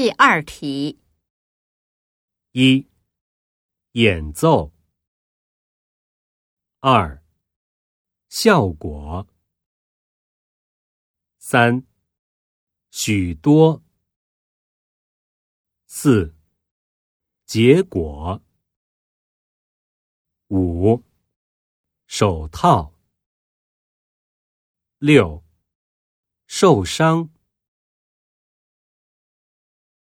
第二题。一。演奏。二。效果。三。许多。四。结果。五。手套。六。受伤。